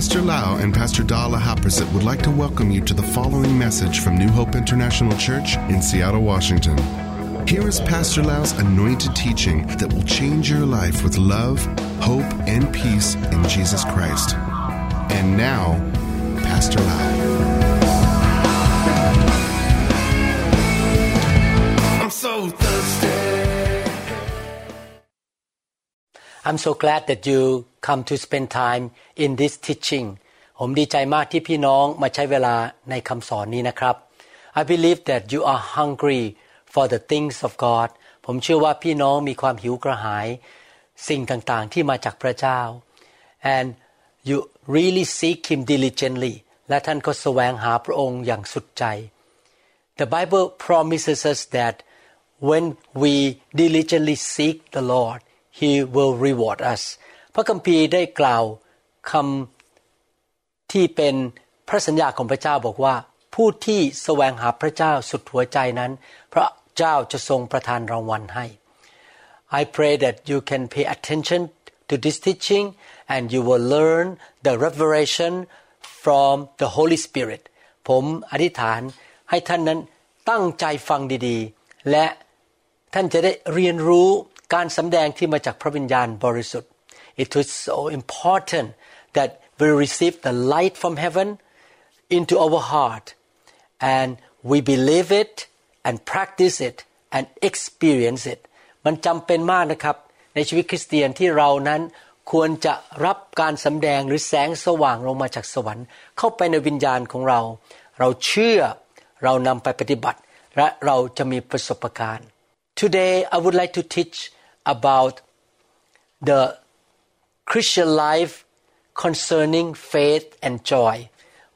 Pastor Lau and Pastor Dala Haprasit would like to welcome you to the following message from New Hope International Church in Seattle, Washington. Here is Pastor Lau's anointed teaching that will change your life with love, hope, and peace in Jesus Christ. And now, Pastor Lau. I'm so glad that you come to spend time in this teaching ผมดีใจมากที่พี่น้องมาใช้เวลาในคำสอนนี้นะครับ I believe that you are hungry for the things of God ผมเชื่อว่าพี่น้องมีความหิวกระหาย สิ่งต่างๆที่มาจากพระเจ้า and you really seek Him diligently และท่านก็แสวงหาพระองค์อย่างสุดใจ The Bible promises us that when we diligently seek the Lord He will reward us พระคัมภีร์ได้กล่าวคำที่เป็นพระสัญญาของพระเจ้าบอกว่า ผู้ที่แสวงหาพระเจ้าสุดหัวใจนั้น พระเจ้าจะทรงประทานรางวัลให้ I pray that you can pay attention to this teaching and you will learn the revelation from the Holy Spirit ผมอธิษฐานให้ท่านนั้นตั้งใจฟังดีๆ และท่านจะได้เรียนรู้ การสำแดงที่มาจากพระวิญญาณบริสุทธิ์ It is so important that we receive the light from heaven into our heart and we believe it and practice it and experience it มันจำเป็นมากนะครับ ในชีวิตคริสเตียนที่เรานั้นควรจะรับการสำแดงหรือแสงสว่างลงมาจากสวรรค์ เข้าไปในวิญญาณของเรา เราเชื่อเรานำไปปฏิบัติ และเราจะมีประสบการณ์ Today I would like to teach about the Christian life concerning faith and joy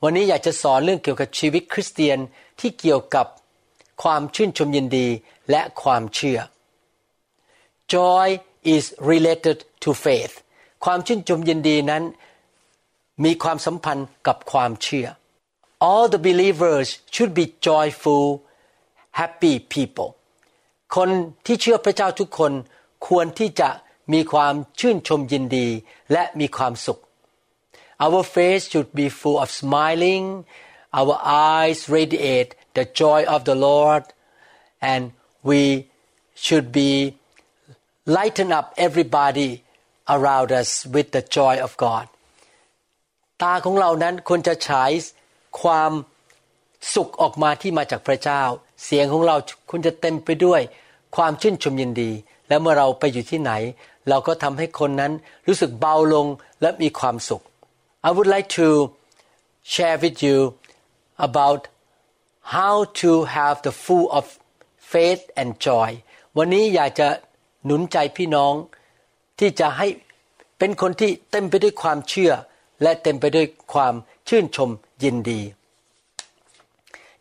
วันนี้อยากจะสอนเรื่องเกี่ยวกับชีวิตคริสเตียนที่เกี่ยวกับความชื่นชมยินดีและความเชื่อ Joy is related to faith ความชื่นชมยินดีนั้น มีความสัมพันธ์กับความเชื่อ All the believers should be joyful happy people คนที่เชื่อพระเจ้าทุกคน ควรที่จะมีความชื่นชมยินดีและมีความสุข Our face should be full of smiling our eyes radiate the joy of the Lord and we should be lighten up everybody around us with the joy of God ตาของเรานั้นควรจะฉายความสุขออกมาที่มาจากพระเจ้า เสียงของเราควรจะเต็มไปด้วยความชื่นชมยินดีและเมื่อเราไปอยู่ที่ไหน เราก็ทำให้คนนั้นรู้สึกเบาลงและมีความสุข I would like to share with you about how to have the full of faith and joy วันนี้อยากจะหนุนใจพี่น้องที่จะให้เป็นคนที่เต็มไปด้วยความเชื่อ และเต็มไปด้วยความชื่นชมยินดี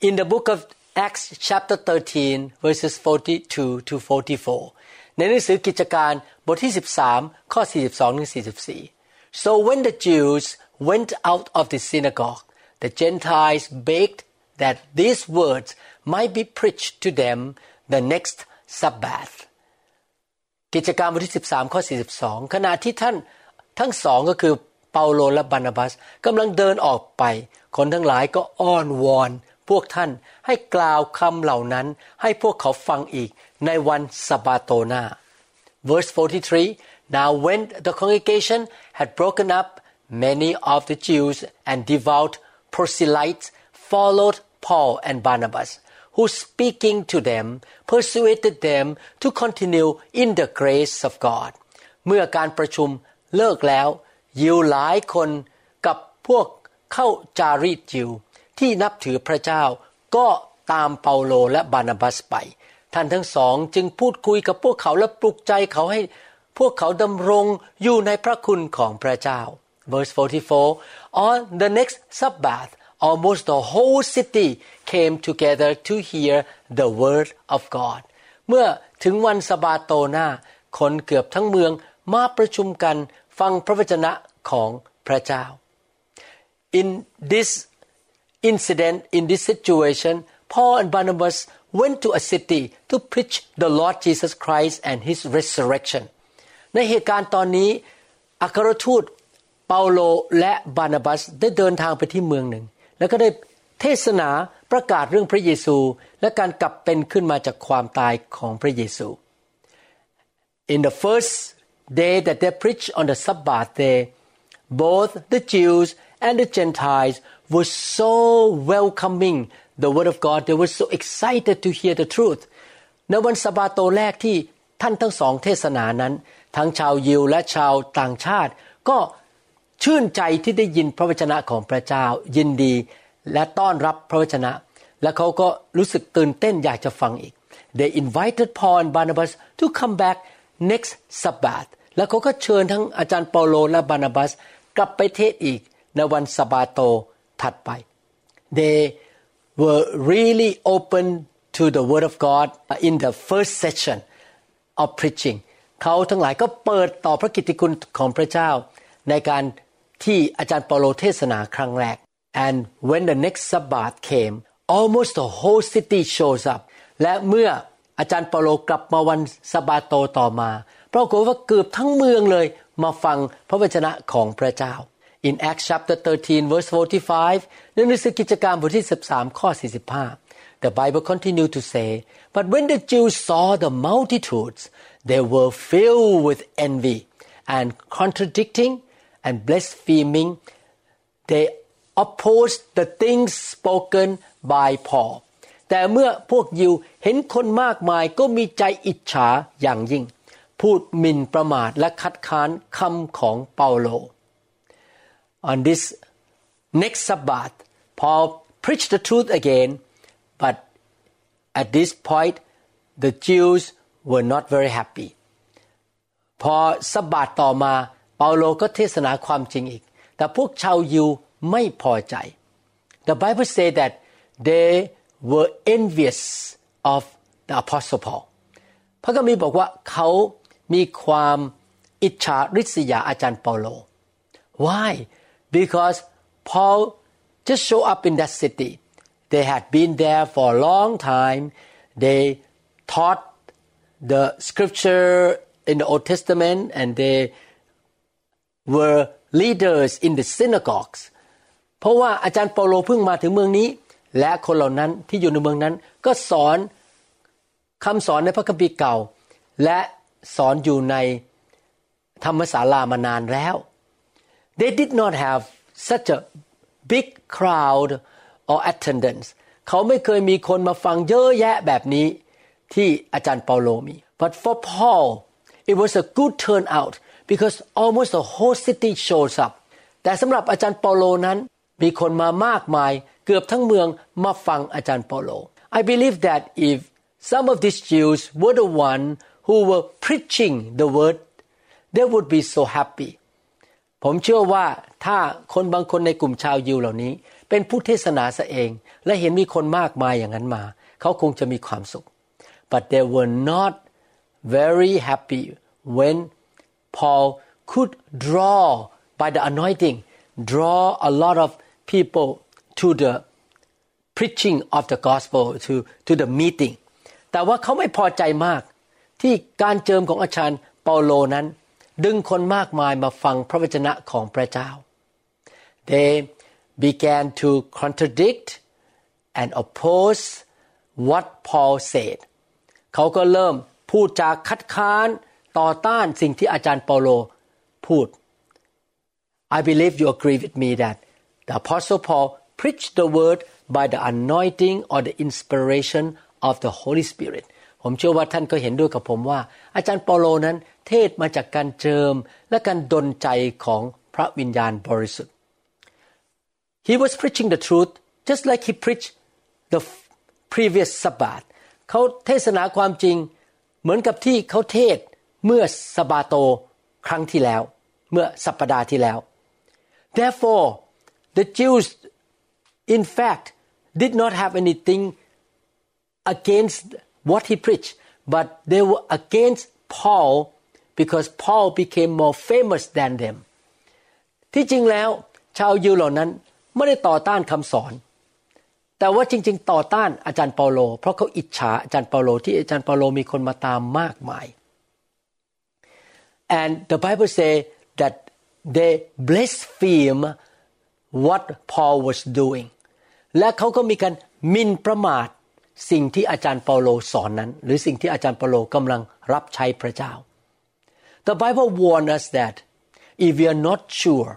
In the book of Acts chapter 13 verses 42 to 44 ในหนังสือกิจการบทที่ 13 ข้อ 42ถึง44 So when the Jews went out of the synagogue the Gentiles begged that these words might be preached to them the next Sabbath กิจการบทที่ 13 ข้อ 42 ขณะที่ท่านทั้งสองก็คือเปาโลและบานาบัสกำลังเดินออกไป คนทั้งหลายก็อ้อนวอน พวกท่านให้กล่าวคำเหล่านั้นให้พวกเขาฟังอีกในวันสบาโตนา Verse 43 Now when the congregation had broken up many of the Jews and devout proselytes followed Paul and Barnabas who speaking to them persuaded them to continue in the grace of God เมื่อการประชุมเลิกแล้วยิวหลายคนกับพวกเข้าจารีตยิว ที่นับถือพระเจ้าก็ตามเปาโลและบานาบัสไป ท่านทั้งสองจึงพูดคุยกับพวกเขาและปลุกใจเขาให้พวกเขาดำรงอยู่ในพระคุณของพระเจ้า verse 44 on the next Sabbath almost the whole city came together to hear the word of God เมื่อถึงวันสบาโตหน้า คนเกือบทั้งเมืองมาประชุมกันฟังพระวจนะของพระเจ้า in this incident in this situation Paul and Barnabas went to a city to preach the Lord Jesus Christ and his resurrection ในเหตุการณ์ตอนนี้อัครทูต เปาโลและบานาบัสได้เดินทางไปที่เมืองหนึ่ง แล้วก็ได้เทศนาประกาศเรื่องพระเยซู และการกลับเป็นขึ้นมาจากความตายของพระเยซู In the first day that they preached on the Sabbath day both the Jews and the Gentiles were so welcoming the word of God they were so excited to hear the truth ในวันสะบาโตแรกที่ท่านทั้งสองเทศนานั้น ทั้งชาวยิวและชาวต่างชาติ ก็ชื่นใจที่ได้ยินพระวจนะของพระเจ้ายินดีและต้อนรับพระวจนะ และเขาก็รู้สึกตื่นเต้นอยากจะฟังอีก They invited Paul and Barnabas to come back next Sabbath แล้วเขาก็เชิญทั้งอาจารย์เปาโลและบานาบัส กลับไปเทศอีกในวันสะบาโต ถัดไป They were really open to the word of God in the first session of preaching เขาทั้งหลายก็เปิดต่อพระกิตติคุณของพระเจ้า ในการที่อาจารย์เปาโลเทศนาครั้งแรก and when the next Sabbath came almost the whole city shows up และเมื่ออาจารย์เปาโลกลับมาวันสะบาโตต่อมาปรากฏว่าเกือบทั้งเมืองเลยมาฟังพระวจนะของพระเจ้า In Acts chapter 13 verse 45ในหนังสือกิจการบทที่ 13 ข้อ 45 The Bible continued to say but when the Jews saw the multitudes they were filled with envy and contradicting and blaspheming they opposed the things spoken by Paul แต่เมื่อพวกยิวเห็นคนมากมายก็มีใจอิจฉาอย่างยิ่ง พูดหมิ่นประมาทและคัดค้านคำของเปาโล On this next Sabbath Paul preached the truth again but at this point the Jews were not very happy พอสบาตต่อมาเปาโลก็เทศนาความจริงอีก แต่พวกชาวยิวไม่พอใจ The Bible say that they were envious of the apostle Paul พระคัมภีร์บอกว่าเขามีความอิจฉาริษยาอาจารย์เปาโล Why Because Paul just show up in that city they had been there for a long time they taught the scripture in the Old Testament and they were leaders in the synagogues เพราะว่าอาจารย์เปาโลเพิ่งมาถึงเมืองนี้ และคนเหล่านั้นที่อยู่ในเมืองนั้น ก็สอนคำสอนในพระคัมภีร์เก่า และสอนอยู่ในธรรมศาลามานานแล้ว they did not have such a big crowd or attendance เขาไม่เคยมีคนมาฟังเยอะแยะแบบนี้ที่อาจารย์เปาโลมี but for Paul it was a good turnout because almost the whole city shows up แต่สำหรับอาจารย์เปาโลนั้น มีคนมามากมาย เกือบทั้งเมืองมาฟังอาจารย์เปาโล I believe that if some of these Jews were the one who were preaching the word they would be so happy ผมเชื่อว่าถ้าคนบางคนในกลุ่มชาวยิวเหล่านี้ เป็นผู้เทศนาซะเอง และเห็นมีคนมากมายอย่างนั้นมา เขาคงจะมีความสุข but they were not very happy when Paul could draw by the anointing draw a lot of people to the preaching of the gospel to to the meeting แต่ว่าเขาไม่พอใจมาก ที่การเจิมของอาจารย์เปาโลนั้น ดึงคนมากมายมาฟังพระวจนะของพระเจ้า they began to contradict and oppose what Paul said เขาก็เริ่มพูดจาคัดค้านต่อต้านสิ่งที่อาจารย์เปาโลพูด I believe you agree with me that the apostle Paul preached the word by the anointing or the inspiration of the Holy Spirit ผมเชื่อว่าท่านก็เห็นด้วยกับผมว่า อาจารย์เปาโลนั้น เทศมาจากการเจิมและการดลใจของพระวิญญาณบริสุทธิ์ He was preaching the truth just like he preached the previous Sabbath เขาเทศนาความจริง เหมือนกับที่เขาเทศเมื่อสบาโตครั้งที่แล้ว เมื่อสัปปดาห์ที่แล้ว Therefore the Jews in fact did not have anything against what he preached but they were against Paul because Paul became more famous than them ที่จริงแล้วชาวยิวเหล่านั้นไม่ได้ต่อต้านคำสอน แต่ว่าจริง ๆ ต่อต้านอาจารย์เปาโล เพราะเขาอิจฉาอาจารย์เปาโลที่อาจารย์เปาโลมีคนมาตามมากมาย and the Bible say that they blaspheme what Paul was doing และเขาก็มีการมินประมาท สิ่งที่อาจารย์เปาโลสอนนั้น หรือสิ่งที่อาจารย์เปาโลกำลังรับใช้พระเจ้า The Bible warns us that if we are not sure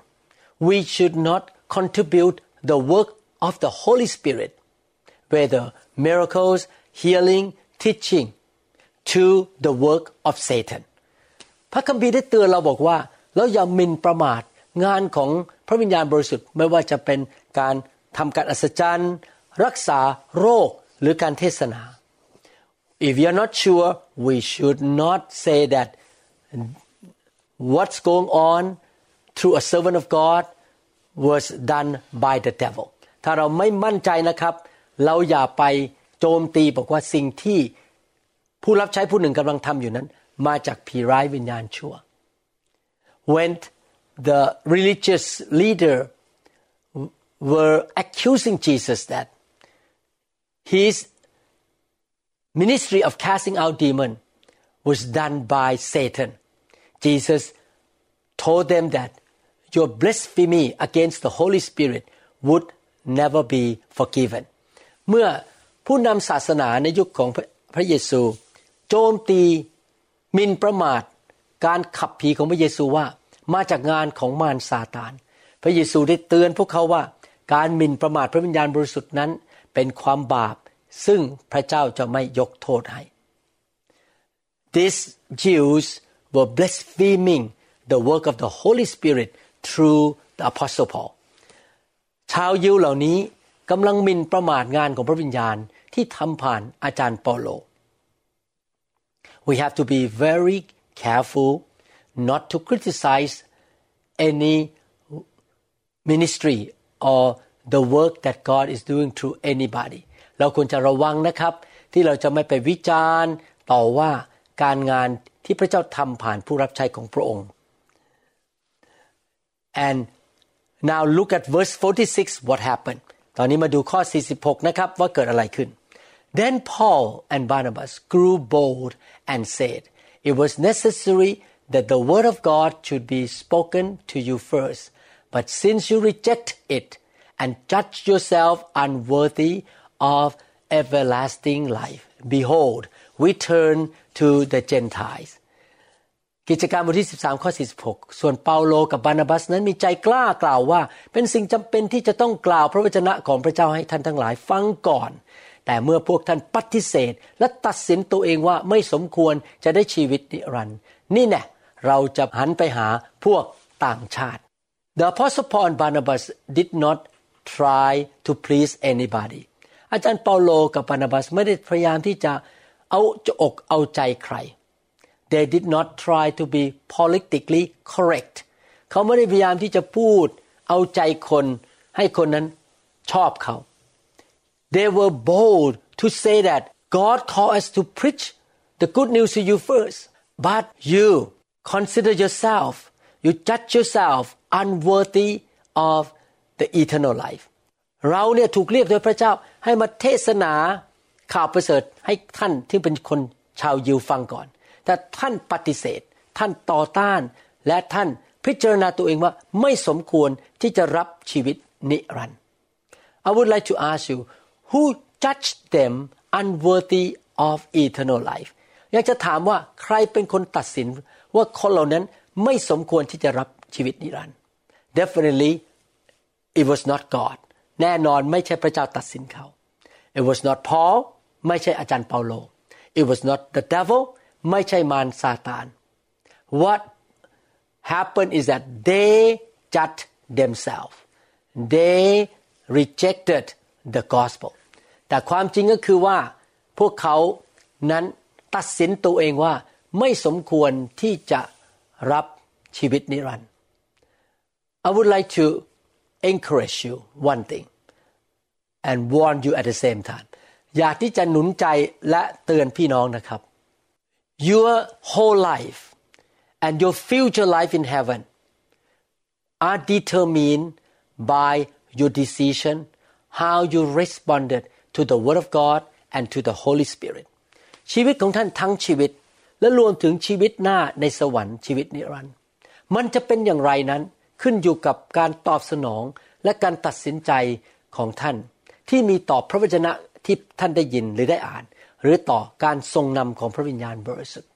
we should not contribute the work of the Holy Spirit whether miracles healing teaching to the work of Satan พระคัมภีร์ได้เตือนเราบอกว่าเราอย่าหมินประมาทงานของพระวิญญาณบริสุทธิ์ไม่ว่าจะเป็นการทำการอัศจรรย์ รักษาโรค หรือการเทศนา if you are not sure we should not say that what's going on through a servant of God was done by the devil ถ้าเราไม่มั่นใจนะครับ เราอย่าไปโจมตีบอกว่าสิ่งที่ผู้รับใช้ผู้หนึ่งกำลังทำอยู่นั้น มาจากผีร้ายวิญญาณชั่ว when the religious leader were accusing Jesus that his ministry of casting out demon was done by Satan. Jesus told them that your blasphemy against the Holy Spirit would never be forgiven. เมื่อผู้นำศาสนาในยุคของพระเยซู โจมตีมินประมาท การขับผีของพระเยซูว่ามาจากงานของมารซาตาน พระเยซูได้เตือนพวกเขาว่า การมินประมาทพระวิญญาณบริสุทธิ์นั้น เป็นความบาปซึ่งพระเจ้าจะไม่ยกโทษให้ These Jews were blaspheming the work of the Holy Spirit through the Apostle Paul ชาวยิวเหล่านี้กำลังมินประมาทงานของพระวิญญาณที่ทำผ่านอาจารย์เปาโล We have to be very careful not to criticize any ministry or the work that God is doing through anybody เราควรจะระวังนะครับ ที่เราจะไม่ไปวิจารณ์ต่อว่าการงานที่พระเจ้าทำผ่านผู้รับใช้ของพระองค์ and now look at verse 46 what happened ตอนนี้มาดูข้อ 46 นะครับว่าเกิดอะไรขึ้น then Paul and Barnabas grew bold and said it was necessary that the word of God should be spoken to you first but since you reject it and judge yourself unworthy of everlasting life behold we turn to the Gentiles กิจการบทที่ 13 ข้อ 46 ส่วนเปาโลกับบานาบัสนั้นมีใจกล้ากล่าวว่า เป็นสิ่งจำเป็นที่จะต้องกล่าวพระวจนะของพระเจ้าให้ท่านทั้งหลายฟังก่อน แต่เมื่อพวกท่านปฏิเสธ และตัดสินตัวเองว่าไม่สมควรจะได้ชีวิตนิรันดร์นี่แน่เราจะหันไปหาพวกต่างชาติ The Apostle Paul and Barnabas did not try to please anybody อาจารย์เปาโลกับบานาบัสไม่ได้พยายามที่จะเอาจอกเอาใจใคร they did not try to be politically correct เขาไม่ได้พยายามที่จะพูดเอาใจคนให้คนนั้นชอบเขา they were bold to say that God called us to preach the good news to you first but you consider yourself you judge yourself unworthy of the eternal life เราเนี่ยถูกเรียกโดยพระเจ้าให้มาเทศนาข่าวประเสริฐให้ท่านที่เป็นคนชาวยิวฟังก่อน แต่ท่านปฏิเสธ ท่านต่อต้าน และท่านพิจารณาตัวเองว่าไม่สมควรที่จะรับชีวิตนิรันดร์ I would like to ask you who judged them unworthy of eternal life อยากจะถามว่าใครเป็นคนตัดสินว่าคนเหล่านั้นไม่สมควรที่จะรับชีวิตนิรันดร์ Definitely it was not God แน่นอนไม่ใช่พระเจ้าตัดสินเขา It was not Paul ไม่ใช่อาจารย์เปาโล It was not the devil ไม่ใช่มารซาตาน What happened is that they judged themselves they rejected the gospel แต่ความจริงก็คือว่าพวกเขานั้นตัดสินตัวเองว่าไม่สมควรที่จะรับชีวิตนิรันดร์ I would like to encourage you one thing and warn you at the same time อยากที่จะหนุนใจและเตือนพี่น้องนะครับ your whole life and your future life in heaven are determined by your decision how you responded to the word of God and to the Holy Spirit ชีวิตของท่านทั้งชีวิต และรวมถึงชีวิตหน้าในสวรรค์ชีวิตนิรันดร์มันจะเป็นอย่างไรนั้น ขึ้นอยู่กับการตอบสนองและการตัดสินใจของท่าน ที่มีต่อพระวจนะที่ท่านได้ยินหรือได้อ่าน หรือต่อการทรงนำของพระวิญญาณบริสุทธิ์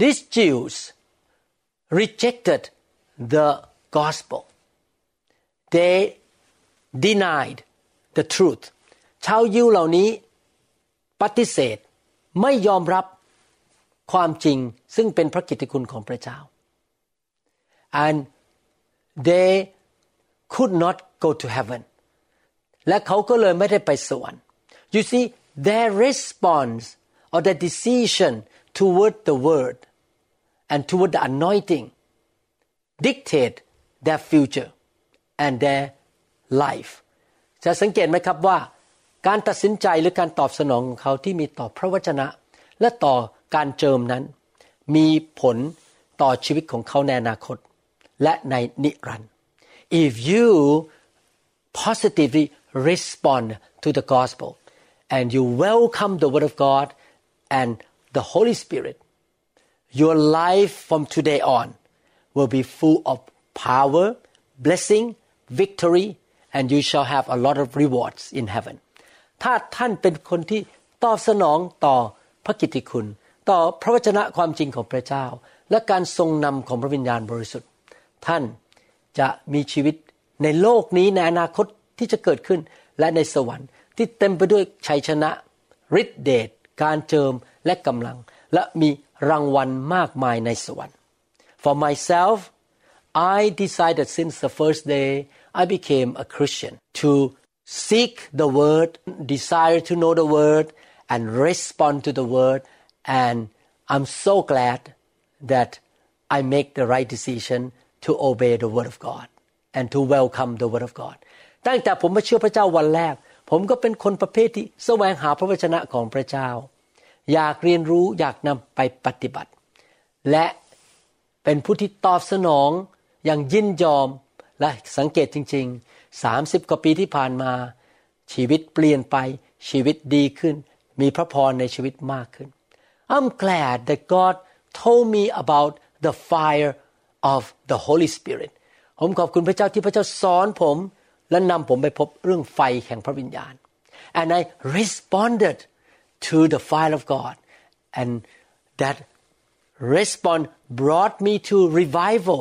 These Jews rejected the gospel they denied the truth ชาวยิวเหล่านี้ปฏิเสธไม่ยอมรับความจริงซึ่งเป็นพระกิตติคุณของพระเจ้า and they could not go to heaven และเขาก็เลยไม่ได้ไปสวรรค์ you see their response or their decision toward the word and toward the anointing dictate their future and their life จะสังเกตไหมครับว่าการตัดสินใจหรือการตอบสนองของเขาที่มีต่อพระวจนะ และต่อการเจิมนั้น มีผลต่อชีวิตของเขาในอนาคต และในนิรันดร์ if you positively respond to the gospel and you welcome the word of God and the Holy Spirit your life from today on will be full of power blessing victory and you shall have a lot of rewards in heaven ถ้าท่านเป็นคนที่ตอบสนองต่อพระกิตติคุณ ต่อพระวจนะความจริงของพระเจ้า และการทรงนำของพระวิญญาณบริสุทธิ์ ท่านจะมีชีวิตในโลกนี้ในอนาคตที่จะเกิดขึ้นและในสวรรค์ ที่เต็มไปด้วยชัยชนะฤทธิเดชการเจิมและกำลัง และมีรางวัลมากมายในสวรรค์ For myself I decided since the first day I became a Christian to seek the word desire to know the word and respond to the word and I'm so glad that I make the right decision to obey the word of God and to welcome the word of God ตั้งแต่ผมมาเชื่อพระเจ้าวันแรก ผมก็เป็นคนประเภทที่แสวงหาพระวจนะของพระเจ้า อยากเรียนรู้อยากนำไปปฏิบัติ และเป็นผู้ที่ตอบสนองอย่างยินยอมและสังเกตจริง ๆ 30 กว่าปีที่ผ่านมา ชีวิตเปลี่ยนไปชีวิตดีขึ้น มีพระพรในชีวิตมากขึ้น I'm glad that God told me about the fire of the Holy Spirit ผมขอบคุณพระเจ้าที่พระเจ้าสอนผมและนำผมไปพบเรื่องไฟแห่งพระวิญญาณ and I responded to the fire of God and that response brought me to revival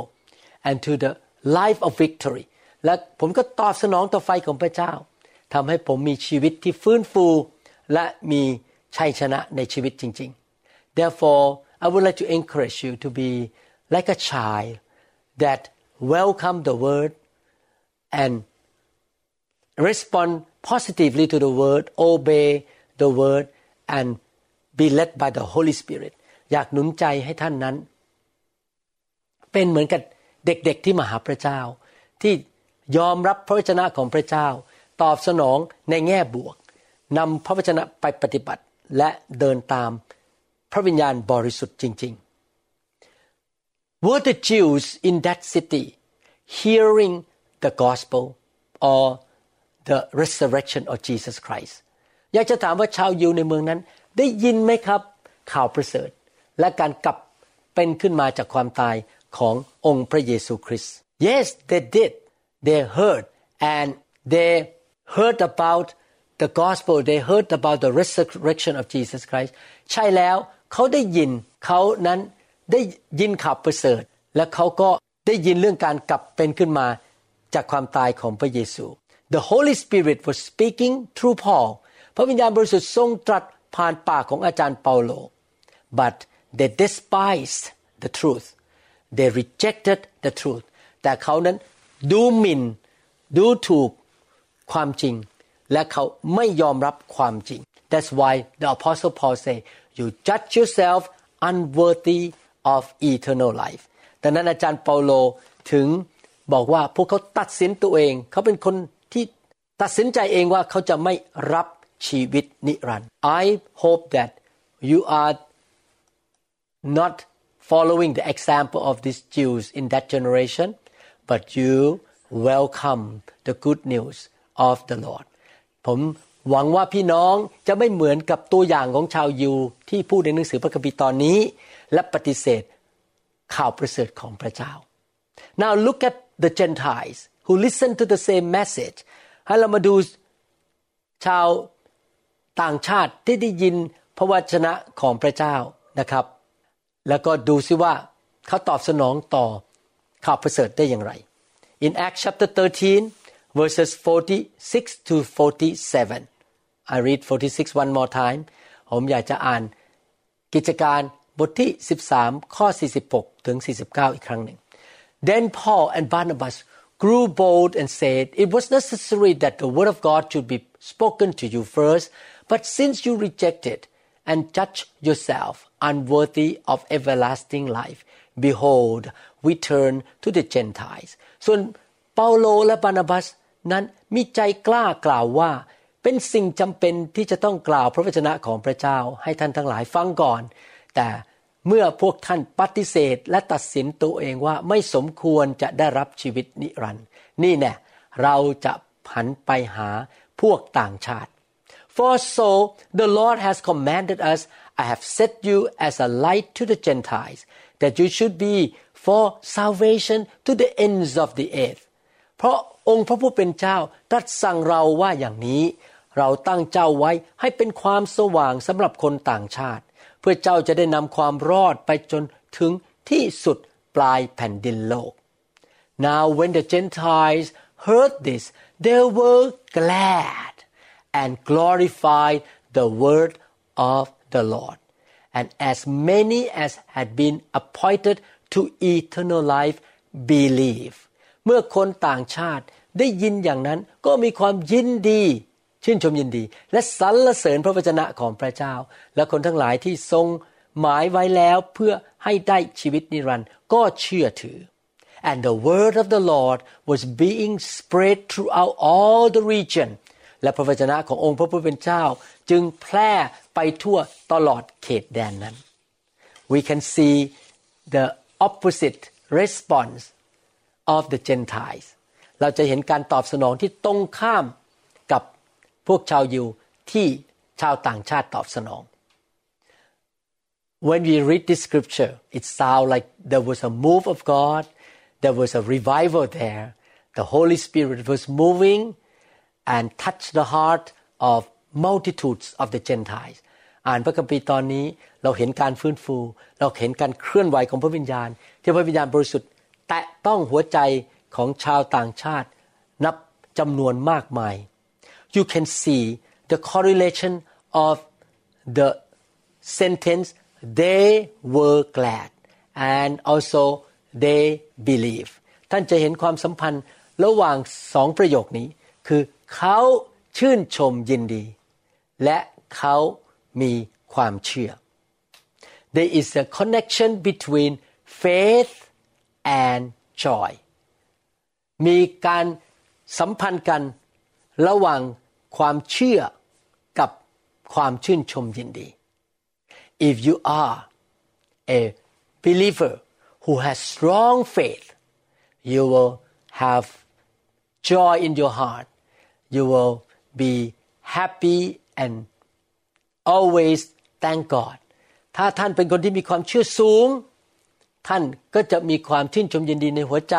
and to the life of victory และผมก็ตอบสนองต่อไฟของพระเจ้าทำให้ผมมีชีวิตที่ฟื้นฟูและมีชัยชนะในชีวิตจริง ๆ therefore I would like to encourage you to be like a child that welcome the word and respond positively to the word obey the word and be led by the Holy Spirit อยากหนุนใจให้ท่านนั้น เป็นเหมือนกับเด็กๆที่มาหาพระเจ้า ที่ยอมรับพระวจนะของพระเจ้า ตอบสนองในแง่บวกนำพระวจนะไปปฏิบัติและเดินตามพระวิญญาณบริสุทธิ์จริง ๆ Were the Jews in that city hearing the gospel or the resurrection of Jesus Christ อยากจะถามว่าชาวยิวในเมืองนั้น ได้ยินไหมครับข่าวประเสริฐ และการกลับเป็นขึ้นมาจากความตายขององค์พระเยซูคริสต์ Yes they did they heard and they heard about the gospel they heard about the resurrection of Jesus Christ ใช่แล้วเขาได้ยินเขานั้น ได้ยินข่าวประเสริฐ และเขาก็ได้ยินเรื่องการกลับเป็นขึ้นมาจากความตายของพระเยซู The Holy Spirit was speaking through Paul พระวิญญาณบริสุทธิ์ทรงตรัสผ่านปากของอาจารย์เปาโล but they despised the truth they rejected the truth แต่เขานั้นดูหมิ่น ดูถูกความจริง และเขาไม่ยอมรับความจริง That's why the apostle Paul say you judge yourself unworthy of eternal life ดังนั้นอาจารย์เปาโลถึงบอกว่าพวกเขาตัดสินตัวเอง เขาเป็นคนที่ตัดสินใจเองว่าเขาจะไม่รับชีวิตนิรันดร์ I hope that you are not following the example of these Jews in that generation but you welcome the good news of the Lord ผมหวังว่าพี่น้องจะไม่เหมือนกับตัวอย่างของชาวยิวที่พูดในหนังสือพระคัมภีร์ตอนนี้ และปฏิเสธข่าวประเสริฐของพระเจ้า Now look at the Gentiles who listen to the same message ให้เรามาดูชาวต่างชาติที่ได้ยินพระวจนะของพระเจ้านะครับ แล้วก็ดูซิว่าเขาตอบสนองต่อข่าวประเสริฐได้อย่างไร In Acts chapter 13 verses 46 to 47 I read 46 one more time ผมอยากจะอ่านกิจการ บทที่ 13 ข้อ 46 ถึง 49 อีกครั้งหนึ่ง Then Paul and Barnabas grew bold and said, It was necessary that the word of God should be spoken to you first, but since you reject it and judge yourself unworthy of everlasting life, behold, we turn to the Gentiles. ส่วนเปาโลและบานาบัสนั้นมีใจกล้ากล่าวว่าเป็นสิ่งจำเป็นที่จะต้องกล่าวพระวจนะของพระเจ้าให้ท่านทั้งหลายฟังก่อน แต่เมื่อพวกท่านปฏิเสธและตัดสินตัวเองว่าไม่สมควรจะได้รับชีวิตนิรันดร์นี่แน่เราจะผันไปหาพวกต่างชาติ For so the Lord has commanded us I have set you as a light to the Gentiles that you should be for salvation to the ends of the earth เพราะองค์พระผู้เป็นเจ้าตรัสสั่งเราว่าอย่างนี้ เราตั้งเจ้าไว้ให้เป็นความสว่างสำหรับคนต่างชาติ พื่อเจ้าจะได้นำความรอดไปจนถึงที่สุดปลายแผ่นดินโลก Now when the Gentiles heard this they were glad and glorified the word of the Lord and as many as had been appointed to eternal life believe เมื่อคนต่างชาติได้ยินอย่างนั้นก็มีความยินดี ชื่นชมยินดี และสรรเสริญพระวจนะของพระเจ้า และคนทั้งหลายที่ทรงหมายไว้แล้วเพื่อให้ได้ชีวิตนิรันดร์ก็เชื่อถือ and the word of the Lord was being spread throughout all the region และพระวจนะขององค์พระผู้เป็นเจ้า จึงแพร่ไปทั่วตลอดเขตแดนนั้น we can see the opposite response of the Gentiles เราจะเห็นการตอบสนองที่ตรงข้าม พวกชาวยิวที่ชาวต่างชาติตอบสนอง When we read this scripture it sounds like there was a move of God there was a revival there the Holy Spirit was moving and touched the heart of multitudes of the Gentiles อ่านพระคัมภีร์ตอนนี้เราเห็นการฟื้นฟู เราเห็นการเคลื่อนไหวของพระวิญญาณ ที่พระวิญญาณบริสุทธิ์ แตะต้องหัวใจของชาวต่างชาติ นับจำนวนมากมาย you can see the correlation of the sentence they were glad and also they believe ท่านจะเห็นความสัมพันธ์ระหว่างสองประโยคนี้ คือเขาชื่นชมยินดี และเขามีความเชื่อ there is a connection between faith and joy มีการสัมพันธ์กันระหว่าง ความเชื่อกับความชื่นชมยินดี if you are a believer who has strong faith you will have joy in your heart you will be happy and always thank God ถ้าท่านเป็นคนที่มีความเชื่อสูง ท่านก็จะมีความชื่นชมยินดีในหัวใจ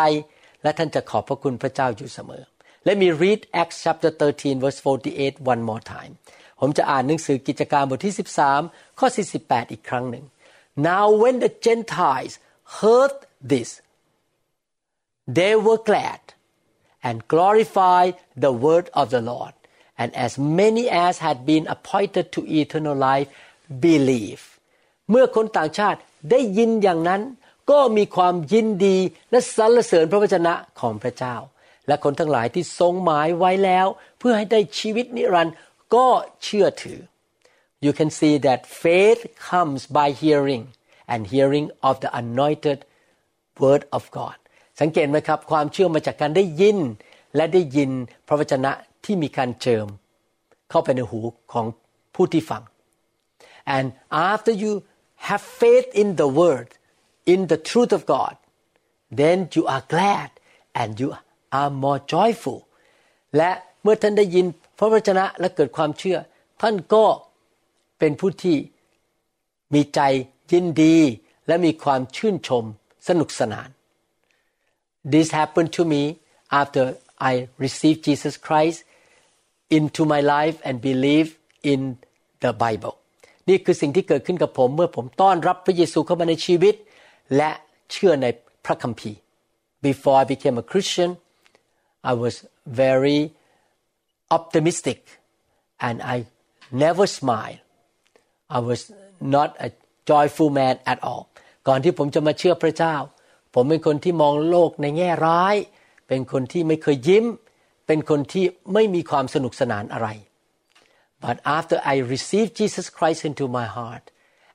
และท่านจะขอบพระคุณพระเจ้าอยู่เสมอ Let me read Acts chapter 13 verse 48 one more time ผมจะอ่านหนังสือกิจการบทที่ 13 ข้อ 48 อีกครั้งหนึ่ง Now when the Gentiles heard this they were glad and glorified the word of the Lord and as many as had been appointed to eternal life believe เมื่อคนต่างชาติได้ยินอย่างนั้น ก็มีความยินดีและสรรเสริญพระวจนะของพระเจ้า และคนทั้งหลายที่ทรงหมายไว้แล้ว เพื่อให้ได้ชีวิตนิรันดร์ก็เชื่อถือ you can see that faith comes by hearing and hearing of the anointed word of God สังเกตไหมครับ ความเชื่อมาจากการได้ยิน และได้ยินพระวจนะที่มีการเจิม เข้าไปในหูของผู้ที่ฟัง and after you have faith in the word in the truth of God then you are glad and you are more joyful และเมื่อท่านได้ยินพระวจนะและเกิดความเชื่อ ท่านก็เป็นผู้ที่มีใจยินดีและมีความชื่นชมสนุกสนาน this happened to me after I received Jesus Christ into my life and believe in the Bible นี่คือสิ่งที่เกิดขึ้นกับผมเมื่อผมต้อนรับพระเยซูเข้ามาในชีวิต และเชื่อในพระคัมภีร์ Before I became a Christian I was very optimistic and I never smiled. I was not a joyful man at all. ก่อนที่ผมจะมาเชื่อพระเจ้า but after I received Jesus Christ into my heart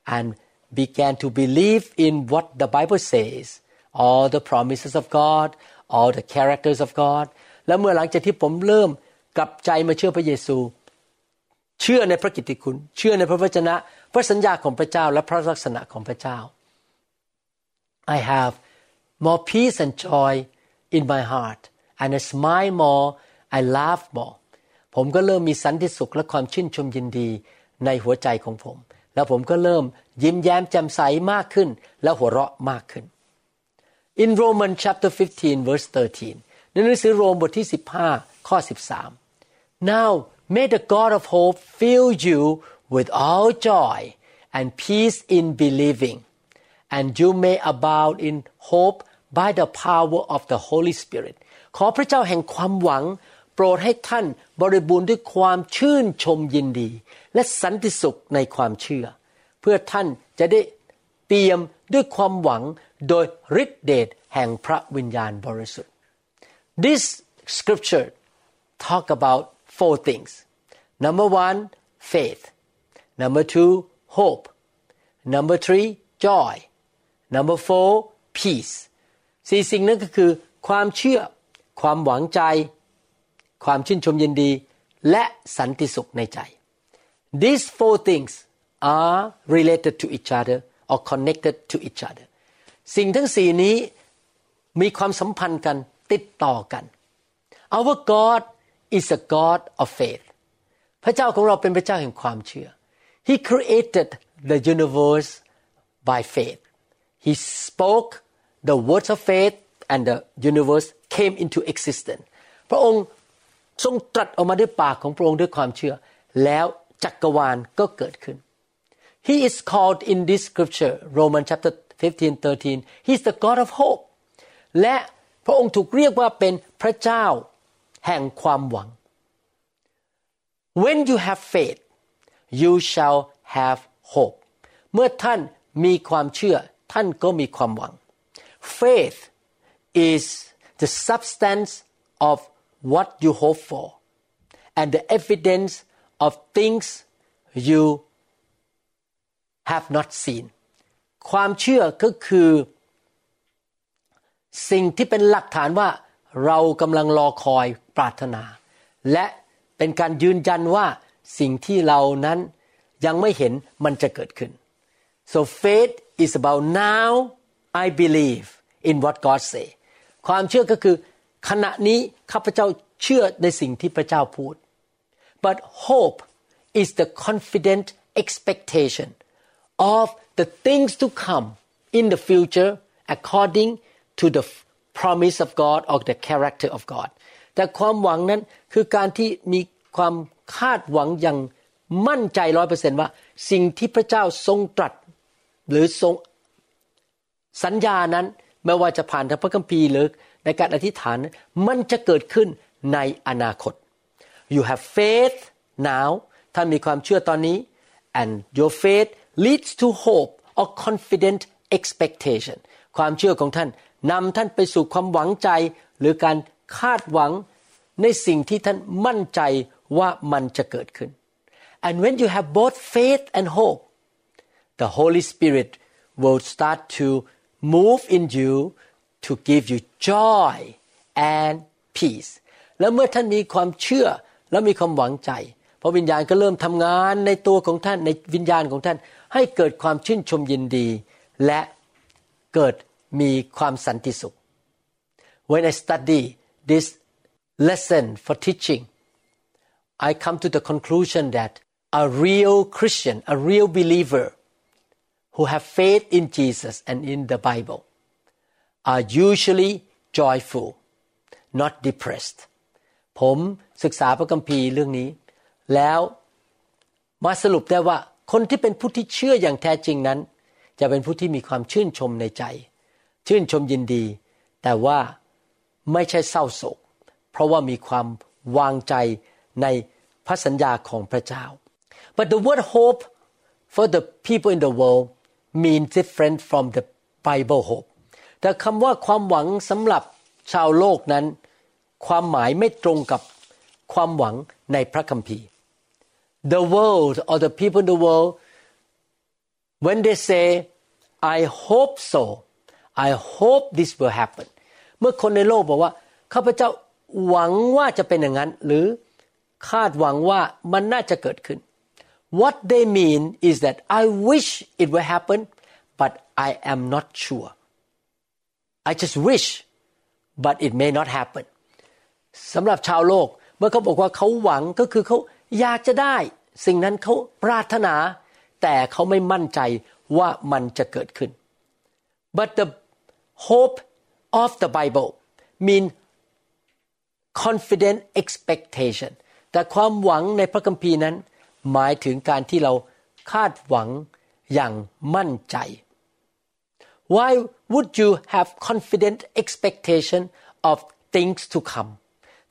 and began to believe in what the Bible says all the promises of God all the characters of God แล้วเมื่อหลังจากที่ผมเริ่มกลับใจมาเชื่อพระเยซู เชื่อในพระกิตติคุณ เชื่อในพระวจนะ พระสัญญาของพระเจ้าและพระลักษณะของพระเจ้า I have more peace and joy in my heart and I smile more I laugh more ผมก็เริ่มมีสันติสุขและความชื่นชมยินดีในหัวใจของผม แล้วผมก็เริ่มยิ้มแย้มแจ่มใสมากขึ้น และหัวเราะมากขึ้น In Romans chapter 15 verse 13ในหนังสือโรมบทที่ 15 ข้อ 13 Now may the God of hope fill you with all joy and peace in believing and you may abound in hope by the power of the Holy Spirit ขอพระเจ้าแห่งความหวัง โปรดให้ท่านบริบูรณ์ด้วยความชื่นชมยินดี และสันติสุขในความเชื่อ เพื่อท่านจะได้เปี่ยมด้วยความหวัง โดยฤทธิเดชแห่งพระวิญญาณบริสุทธิ์ This scripture talk about four things number one faith number two hope number three joy number four peace สี่สิ่งนั้นก็คือ ความเชื่อ ความหวังใจ ความชื่นชมยินดี และสันติสุขในใจ These four things are related to each other or connected to each other สิ่งทั้งสี่นี้มีความสัมพันธ์กันติดต่อกัน Our God is a God of faith พระเจ้าของเราเป็นพระเจ้าแห่งความเชื่อ He created the universe by faith He spoke the words of faith and the universe came into existence พระองค์ทรงตรัสออกมาด้วยปากของพระองค์ด้วยความเชื่อ แล้วจักรวาลก็เกิดขึ้น He is called in this scripture Romans chapter 15 13 He's the God of hope และพระองค์ถูกเรียกว่าเป็นพระเจ้าแห่งความหวัง When you have faith you shall have hope เมื่อท่านมีความเชื่อท่านก็มีความหวัง Faith is the substance of what you hope for and the evidence of things you have not seen ความเชื่อก็คือ สิ่งที่เป็นหลักฐานว่าเรากำลังรอคอยปรารถนา และเป็นการยืนยันว่าสิ่งที่เรานั้นยังไม่เห็นมันจะเกิดขึ้น so faith is about now I believe in what God say ความเชื่อก็คือขณะนี้ข้าพเจ้าเชื่อในสิ่งที่พระเจ้าพูด but hope is the confident expectation of the things to come in the future according to the promise of God or the character of God แต่ความหวังนั้นคือการที่มีความคาดหวังอย่างมั่นใจร้อยเปอร์เซนว่า สิ่งที่พระเจ้าทรงตรัส หรือทรงสัญญานั้นไม่ว่าจะผ่านทางพระคัมภีร์หรือในการอธิษฐานมันจะเกิดขึ้นในอนาคต you have faith now ท่านมีความเชื่อตอนนี้ and your faith leads to hope or confident expectation ความเชื่อของท่านนำท่านไปสู่ความหวังใจ หรือการคาดหวังในสิ่งที่ท่านมั่นใจว่ามันจะเกิดขึ้น and when you have both faith and hope the Holy Spirit will start to move in you to give you joy and peace แล้วเมื่อท่านมีความเชื่อและมีความหวังใจพระวิญญาณก็เริ่มทำงานในตัวของท่านในวิญญาณของท่าน ให้เกิดความชื่นชมยินดี และเกิดมีความสันติสุข When I study this lesson for teaching I come to the conclusion that a real Christian a real believer who have faith in Jesus and in the Bible are usually joyful not depressed ผมศึกษาพระคัมภีร์เรื่องนี้ แล้วมาสรุปได้ว่า คนที่เป็นผู้ที่เชื่ออย่างแท้จริงนั้น จะเป็นผู้ที่มีความชื่นชมในใจ ชื่นชมยินดี แต่ว่าไม่ใช่เศร้าโศก เพราะว่ามีความวางใจในพระสัญญาของพระเจ้า but the word hope for the people in the world mean different from the Bible hope แต่คำว่าความหวังสำหรับชาวโลกนั้น ความหมายไม่ตรงกับความหวังในพระคัมภีร์ the world or the people in the world when they say I hope so I hope this will happen เมื่อคนในโลกบอกว่า ข้าพเจ้าหวังว่าจะเป็นอย่างนั้น หรือคาดหวังว่ามันน่าจะเกิดขึ้น what they mean is that I wish it will happen but I am not sure I just wish but it may not happen สำหรับชาวโลก เมื่อเขาบอกว่าเขาหวังก็คือเขา อยากจะได้สิ่งนั้นเขาปรารถนา แต่เขาไม่มั่นใจว่ามันจะเกิดขึ้น but the hope of the Bible mean confident expectation แต่ความหวังในพระคัมภีร์นั้น หมายถึงการที่เราคาดหวังอย่างมั่นใจ Why would you have confident expectation of things to come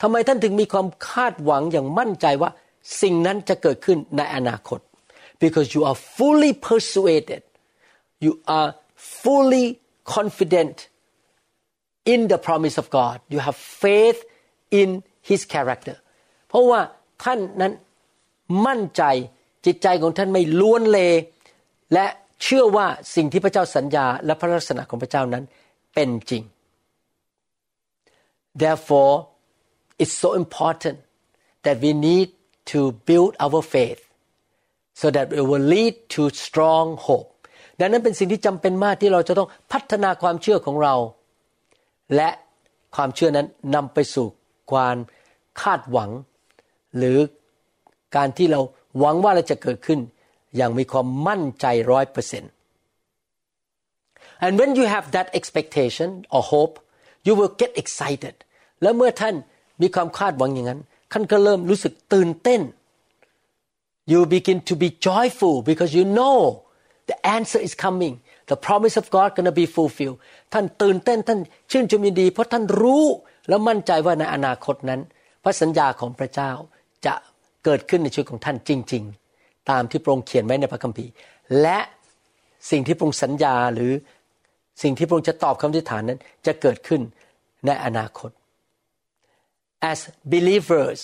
ทำไมท่านถึงมีความคาดหวังอย่างมั่นใจว่า สิ่งนั้นจะเกิดขึ้นในอนาคต because you are fully persuaded you are fully confident in the promise of God you have faith in his character เพราะว่าท่านนั้นมั่นใจจิตใจของท่านไม่ล้วนเล และเชื่อว่าสิ่งที่พระเจ้าสัญญาและพระลักษณะของพระเจ้านั้นเป็นจริง therefore it's so important that we need to build our faith so that it will lead to strong hope ดังนั้นเป็นสิ่งที่จำเป็นมากที่เราจะต้องพัฒนาความเชื่อของเรา และความเชื่อนั้นนำไปสู่ความคาดหวัง หรือการที่เราหวังว่าเราจะเกิดขึ้น อย่างมีความมั่นใจร้อยเปอร์เซ็นต์ and when you have that expectation or hope you will get excited แล้วเมื่อท่านมีความคาดหวังอย่างนั้น ท่านก็เริ่มรู้สึกตื่นเต้น you begin to be joyful because you know the answer is coming the promise of God gonna be fulfilled ท่านตื่นเต้นท่านชื่นชมยินดี เพราะท่านรู้และมั่นใจว่าในอนาคตนั้น พระสัญญาของพระเจ้าจะเกิดขึ้นในชีวิตของท่านจริง ๆ ตามที่พระองค์เขียนไว้ในพระคัมภีร์ และสิ่งที่พระองค์สัญญาหรือสิ่งที่พระองค์จะตอบคำอธิษฐานนั้นจะเกิดขึ้นในอนาคต as believers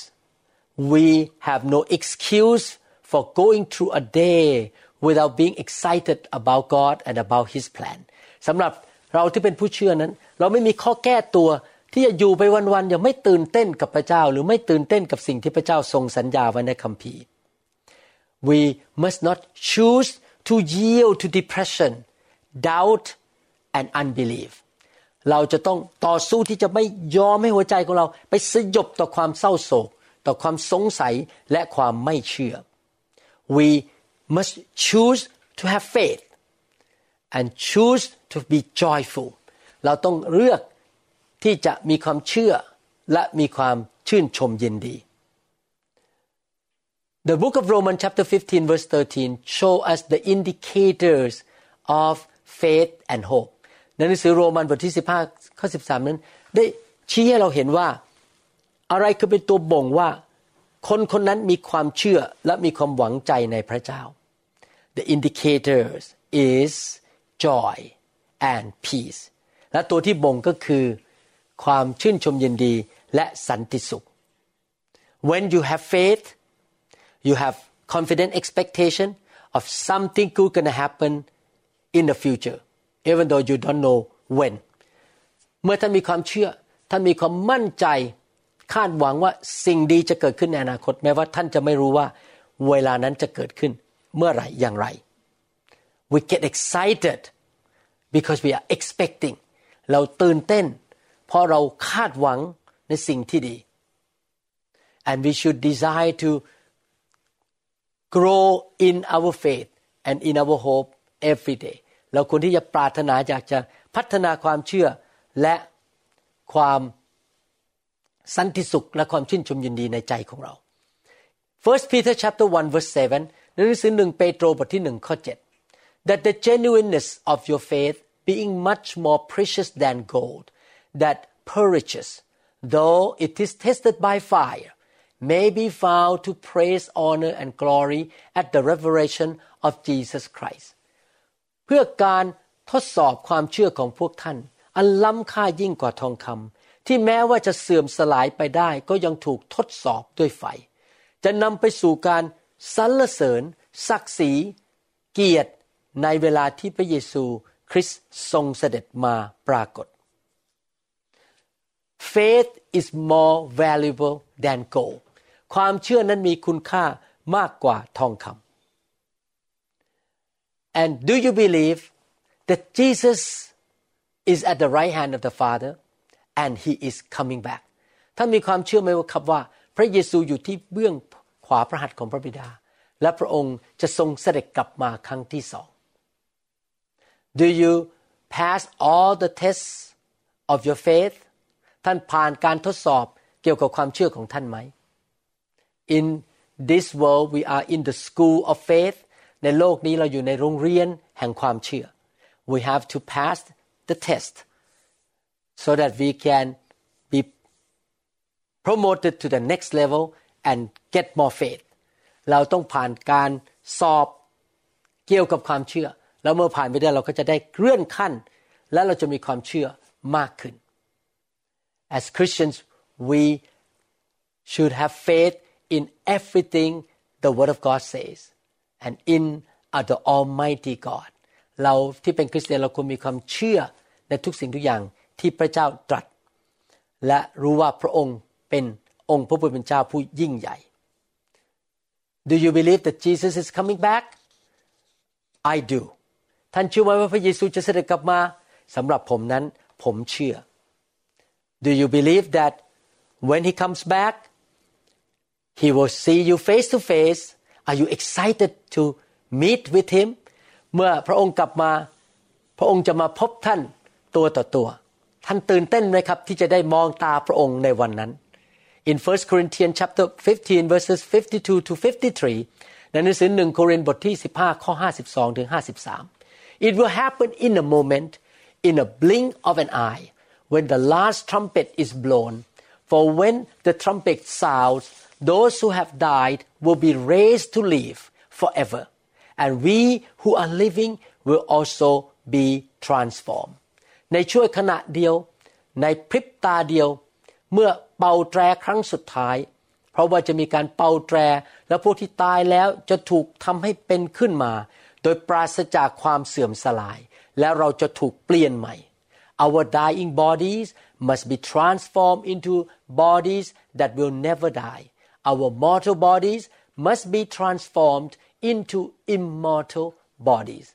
we have no excuse for going through a day without being excited about God and about His plan สำหรับเราที่เป็นผู้เชื่อนั้น เราไม่มีข้อแก้ตัวที่จะอยู่ไปวันๆอย่างไม่ตื่นเต้นกับพระเจ้า หรือไม่ตื่นเต้นกับสิ่งที่พระเจ้าทรงสัญญาไว้ในคัมภีร์ we must not choose to yield to depression doubt and unbelief เราจะต้องต่อสู้ที่จะไม่ยอมให้หัวใจของเรา ไปสยบต่อความเศร้าโศก ต่อความสงสัยและความไม่เชื่อ we must choose to have faith and choose to be joyful เราต้องเลือกที่จะมีความเชื่อและมีความชื่นชมยินดี The book of Romans chapter 15 verse 13 show us the indicators of faith and hope ในหนังสือโรมันบทที่ 15 ข้อ 13 นั้น ได้ชี้ให้เราเห็นว่า อะไรคือเป็นตัวบ่งว่า คนคนนั้นมีความเชื่อและมีความหวังใจในพระเจ้า The indicators is joy and peace และตัวที่บ่งก็คือ ความชื่นชมยินดีและสันติสุข When you have faith you have confident expectation of something good gonna happen in the future even though you don't know when เมื่อท่านมีความเชื่อ ท่านมีความมั่นใจ คาดหวังว่าสิ่งดีจะเกิดขึ้นในอนาคต แม้ว่าท่านจะไม่รู้ว่าเวลานั้นจะเกิดขึ้นเมื่อไหร่อย่างไร we get excited because we are expecting เราตื่นเต้น เพราะเราคาดหวังในสิ่งที่ดี and we should desire to grow in our faith and in our hope every day เราควรที่จะปรารถนาอยากจะพัฒนาความเชื่อและความสันติสุขและความชื่นชมยินดีในใจของเรา First Peter chapter 1 verse 7ในหนังสือหนึ่งเปโตรบทที่หนึ่งข้อ7 that the genuineness of your faith being much more precious than gold that perishes though it is tested by fire may be found to praise honor and glory at the revelation of Jesus Christ เพื่อการทดสอบความเชื่อของพวกท่าน อันล้ำค่ายิ่งกว่าทองคำที่แม้ว่าจะเสื่อมสลายไปได้ก็ยังถูกทดสอบด้วยไฟ จะนำไปสู่การสรรเสริญ ศักดิ์ศรี เกียรติในเวลาที่พระเยซูคริสต์ทรงเสด็จมาปรากฏ Faith is more valuable than gold ความเชื่อนั้นมีคุณค่ามากกว่าทองคำ And do you believe that Jesus is at the right hand of the Father and he is coming back ท่านมีความเชื่อไหมว่าครับว่า พระเยซูอยู่ที่เบื้องขวาพระหัตถ์ของพระบิดา และพระองค์จะทรงเสด็จกลับมาครั้งที่สอง Do you pass all the tests of your faith ท่านผ่านการทดสอบเกี่ยวกับความเชื่อของท่านไหม In this world we are in the school of faith ในโลกนี้เราอยู่ในโรงเรียนแห่งความเชื่อ we have to pass the test so that we can be promoted to the next level and get more faith เราต้องผ่านการสอบเกี่ยวกับความเชื่อ แล้วเมื่อผ่านไปได้เราก็จะได้เลื่อนขั้น และเราจะมีความเชื่อมากขึ้น As Christians we should have faith in everything the Word of God says and in the Almighty God เราที่เป็นคริสเตียนเราควรมีความเชื่อในทุกสิ่งทุกอย่างที่พระเจ้าตรัส และรู้ว่าพระองค์เป็นองค์พระผู้เป็นเจ้าผู้ยิ่งใหญ่ Do you believe that Jesus is coming back I do ท่านเชื่อไหมว่าพระเยซูจะเสด็จกลับมาสำหรับผมนั้นผมเชื่อ Do you believe that when he comes back he will see you face to face Are you excited to meet with him เมื่อพระองค์กลับมา พระองค์จะมาพบท่านตัวต่อตัว ท่านตื่นเต้นไหมครับ ที่จะได้มองตาพระองค์ในวันนั้น In 1 Corinthians chapter 15 verses 52 to 53ในหนังสือหนึ่งโครินธ์บทที่ 15 ข้อ 52 ถึง 53 It will happen in a moment in a blink of an eye when the last trumpet is blown for when the trumpet sounds those who have died will be raised to live forever and we who are living will also be transformed ในช่วงขณะเดียว ในพริบตาเดียว เมื่อเป่าแตรครั้งสุดท้าย เพราะว่าจะมีการเป่าแตรและพวกที่ตายแล้วจะถูกทำให้เป็นขึ้นมา โดยปราศจากความเสื่อมสลาย และเราจะถูกเปลี่ยนใหม่ Our dying bodies must be transformed into bodies that will never die. Our mortal bodies must be transformed into immortal bodies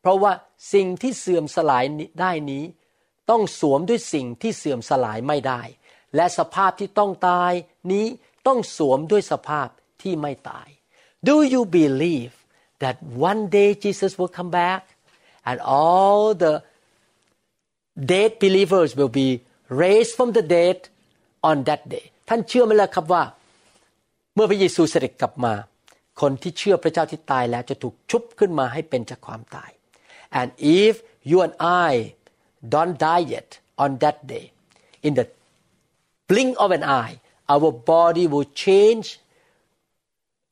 เพราะว่าสิ่งที่เสื่อมสลายได้นี้ ต้องสวมด้วยสิ่งที่เสื่อมสลายไม่ได้ และสภาพที่ต้องตายนี้ต้องสวมด้วยสภาพที่ไม่ตาย Do you believe that one day Jesus will come back and all the dead believers will be raised from the dead on that day ท่านเชื่อไหมล่ะครับว่า เ มื่อพระเยซูเสด็จกลับมา คนที่เชื่อพระเจ้าที่ตายแล้วจะถูกชุบขึ้นมาให้เป็นจากความตาย and if you and I don't die yet on that day in the blink of an eye our body will change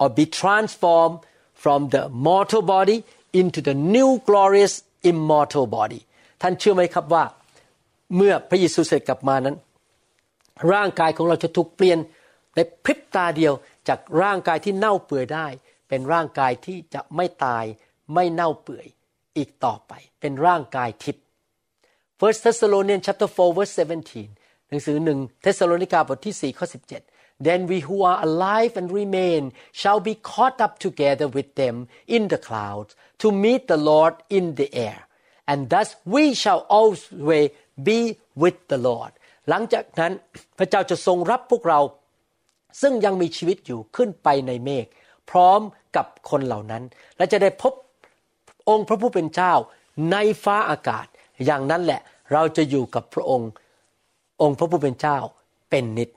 or be transformed from the mortal body into the new glorious immortal body ท่านเชื่อไหมครับว่า เมื่อพระเยซูเสด็จกลับมานั้น ร่างกายของเราจะถูกเปลี่ยนในพริบตาเดียว จากร่างกายที่เน่าเปื่อยได้ เป็นร่างกายที่จะไม่ตายไม่เน่าเปื่อยอีกต่อไป เป็นร่างกายทิพย์ First Thessalonians chapter 4 verse 17 หนังสือหนึ่งเทสโลนิกาบทที่4ข้อ17 Then we who are alive and remain shall be caught up together with them in the clouds to meet the Lord in the air and thus we shall always be with the Lord หลังจากนั้นพระเจ้าจะทรงรับพวกเรา ซึ่งยังมีชีวิตอยู่ขึ้นไปในเมฆพร้อมกับคนเหล่านั้น และจะได้พบองค์พระผู้เป็นเจ้าในฟ้าอากาศ อย่างนั้นแหละเราจะอยู่กับพระองค์ องค์พระผู้เป็นเจ้าเป็นนิด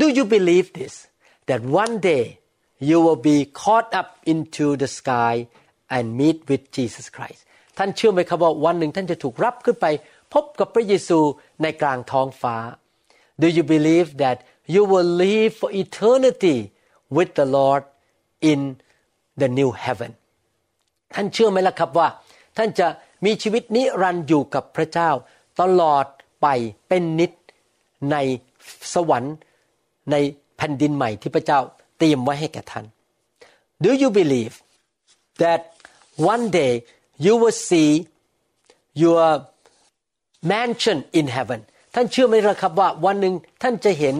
Do you believe this that one day you will be caught up into the sky and meet with Jesus Christ ท่านเชื่อไหมครับว่าวันหนึ่งท่านจะถูกรับขึ้นไป พบกับพระเยซูในกลางท้องฟ้า Do you believe that you will live for eternity with the Lord in the new heaven ท่านเชื่อไหมล่ะครับว่า ท่านจะมีชีวิตนิรันดร์อยู่กับพระเจ้า ตลอดไปเป็นนิดในสวรรค์ในแผ่นดินใหม่ที่พระเจ้าเตรียมไว้ให้แก่ท่าน Do you believe that one day you will see your mansion in heaven ท่านเชื่อไหมล่ะครับว่าวันหนึ่งท่านจะเห็น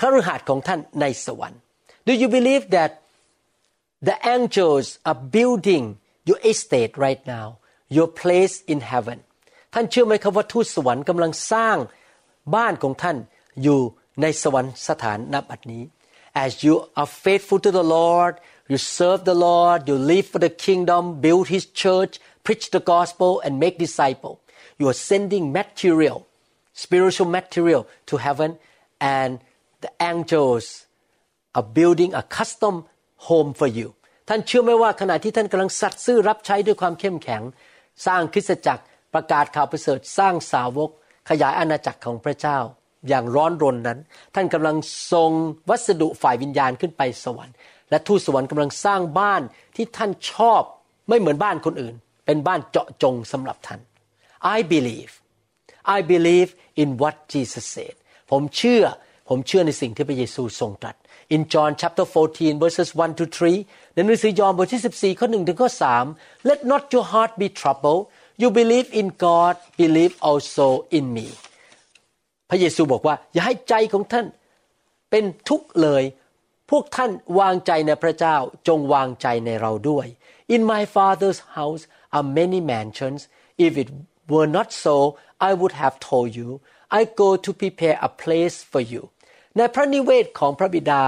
คฤหาสน์ของท่านในสวรรค์ Do you believe that the angels are building your estate right now your place in heaven ท่านเชื่อไหมครับว่าทูตสวรรค์กำลังสร้างบ้านของท่านอยู่ในสวรรคสถานนับบัดนี้ as you are faithful to the Lord you serve the Lord you live for the kingdom build His church preach the gospel and make disciples you are sending material spiritual material to heaven and the angels are building a custom home for you ท่านเชื่อไหมว่าขณะที่ท่านกำลังสัตย์ซื่อรับใช้ด้วยความเข้มแข็ง สร้างคริสตจักรประกาศข่าวประเสริฐสร้างสาวก ขยายอาณาจักรของพระเจ้า อย่างร้อนรนนั้น ท่านกำลังส่งวัสดุฝ่ายวิญญาณขึ้นไปสวรรค์ และทูตสวรรค์กำลังสร้างบ้านที่ท่านชอบไม่เหมือนบ้านคนอื่น เป็นบ้านเจาะจงสำหรับท่าน I believe I believe in what Jesus said ผมเชื่อ ผมเชื่อในสิ่งที่พระเยซูทรงตรัส In John chapter 14 verses 1 to 3ในหนังสือยอห์นบทที่ 14 ข้อ 1 ถึงข้อ 3 Let not your heart be troubled you believe in God believe also in me พระเยซูบอกว่า อย่าให้ใจของท่านเป็นทุกข์เลย พวกท่านวางใจในพระเจ้าจงวางใจในเราด้วย In my father's house are many mansions if it were not so I would have told you I go to prepare a place for you ในพระนิเวศของพระบิดา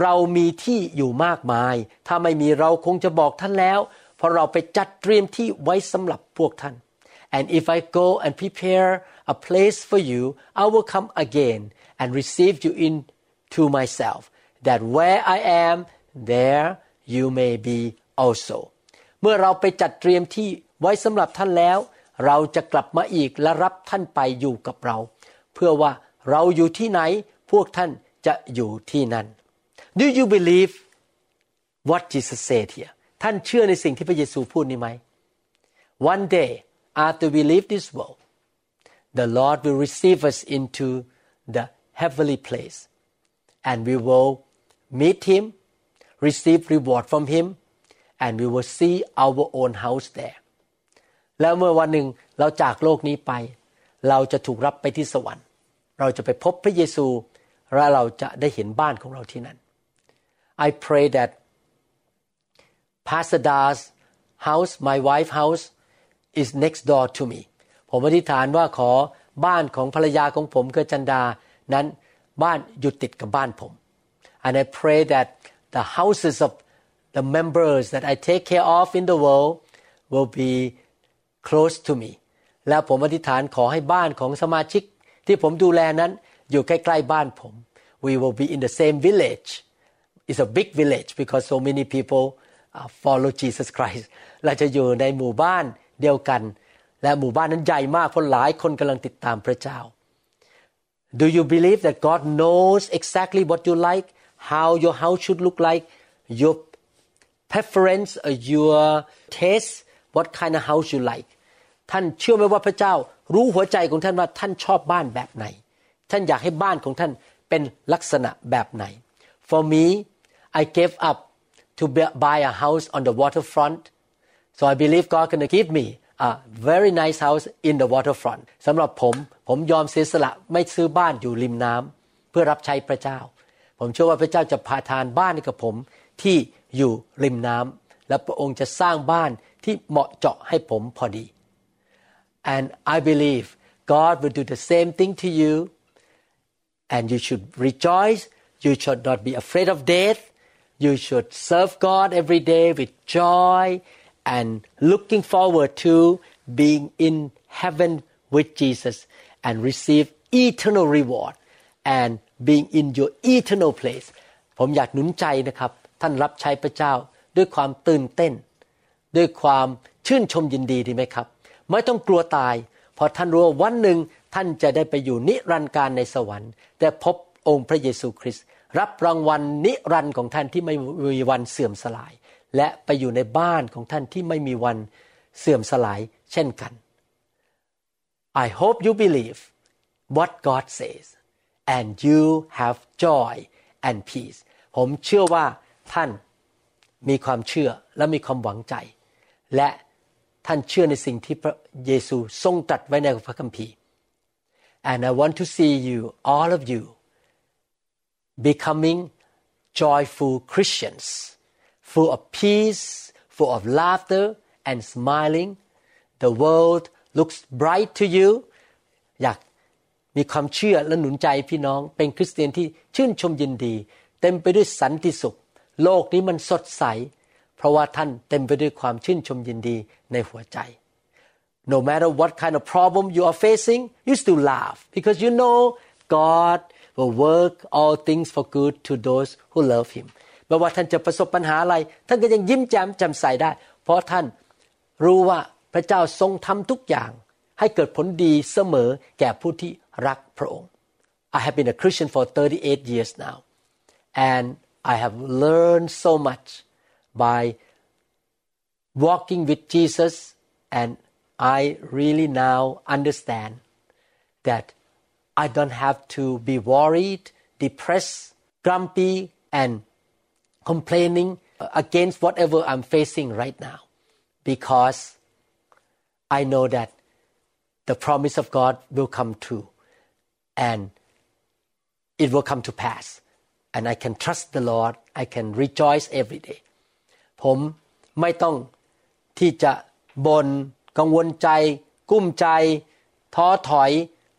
เรามีที่อยู่มากมาย ถ้าไม่มีเราคงจะบอกท่านแล้วเพราะเราไปจัดเตรียมที่ไว้สำหรับพวกท่าน and if I go and prepare a place for you I will come again and receive you into myself that where I am there you may be also เมื่อเราไปจัดเตรียมที่ไว้สำหรับท่านแล้ว เราจะกลับมาอีกและรับท่านไปอยู่กับเรา เพื่อว่าเราอยู่ที่ไหน พวกท่านจะอยู่ที่นั่น Do you believe what Jesus said here ท่านเชื่อในสิ่งที่พระเยซูพูดนี้ไหม One day after we leave this world the Lord will receive us into the heavenly place and we will meet him receive reward from him and we will see our own house there แล้วเมื่อวันหนึ่งเราจากโลกนี้ไป เราจะถูกรับไปที่สวรรค์ เราจะไปพบพระเยซู และเราจะได้เห็นบ้านของเราที่นั่น I pray that Pastor Da's house my wife house is next door to me ผมอธิษฐานว่าขอบ้านของภรรยาของผมคือจันดา นั้นบ้านอยู่ติดกับบ้านผม and I pray that the houses of the members that I take care of in the world will be close to me และผมอธิษฐานขอให้บ้านของสมาชิกที่ผมดูแลนั้น อยู่ใกล้ๆบ้านผม we will be in the same village it's a big village because so many people follow Jesus Christ เราจะอยู่ในหมู่บ้านเดียวกัน และหมู่บ้านนั้นใหญ่มากเพราะหลายคนกำลังติดตามพระเจ้า Do you believe that God knows exactly what you like how your house should look like your preference or your taste what kind of house you like ท่านเชื่อไหมว่าพระเจ้ารู้หัวใจของท่านว่าท่านชอบบ้านแบบไหน ท่านอยากให้บ้านของท่านเป็นลักษณะแบบไหน For me I gave up to buy a house on the waterfront so I believe God gonna give me a very nice house in the waterfront สำหรับผมผมยอมเสียสละไม่ซื้อบ้านอยู่ริมน้ำเพื่อรับใช้พระเจ้า ผมเชื่อว่าพระเจ้าจะพาทานบ้านให้กับผมที่อยู่ริมน้ำและพระองค์จะสร้างบ้านที่เหมาะเจาะให้ผมพอดี and I believe God will do the same thing to you and you should rejoice you should not be afraid of death you should serve God every day with joy and looking forward to being in heaven with Jesus and receive eternal reward and being in your eternal place ผมอยากหนุนใจนะครับ ท่านรับใช้พระเจ้าด้วยความตื่นเต้น ด้วยความชื่นชมยินดีดีไหมครับ ไม่ต้องกลัวตาย เพราะท่านรู้ว่าวันหนึ่ง ท่านจะได้ไปอยู่นิรันดร์การในสวรรค์แต่พบองค์พระเยซูคริสต์รับรางวัลนิรันดร์ของท่านที่ไม่มีวันเสื่อมสลาย และไปอยู่ในบ้านของท่านที่ไม่มีวันเสื่อมสลายเช่นกัน I hope you believe what God says and you have joy and peace ผมเชื่อว่าท่านมีความเชื่อและมีความหวังใจ และท่านเชื่อในสิ่งที่พระเยซูทรงตรัสไว้ในพระคัมภีร์ and I want to see you all of you becoming joyful Christians, full of peace, full of laughter and smiling. The world looks bright to you อยากมีความเชื่อและหนุนใจพี่น้อง เป็นคริสเตียนที่ชื่นชมยินดี เต็มไปด้วยสันติสุข โลกนี้มันสดใส เพราะว่าท่านเต็มไปด้วยความชื่นชมยินดีในหัวใจ No matter what kind of problem you are facing you still laugh because you know God will work all things for good to those who love Him ไม่ว่าท่านจะประสบปัญหาอะไร ท่านก็ยังยิ้มแย้มแจ่มใสได้ เพราะท่านรู้ว่าพระเจ้าทรงทำทุกอย่าง ให้เกิดผลดีเสมอแก่ผู้ที่รักพระองค์ I have been a Christian for 38 years now and I have learned so much by walking with Jesus and I really now understand that I don't have to be worried, depressed, grumpy, and complaining against whatever I'm facing right now because I know that the promise of God will come true and it will come to pass. And I can trust the Lord. I can rejoice every day. ผมไม่ต้องที่จะบน กังวลใจ กุ้มใจ ท้อถอย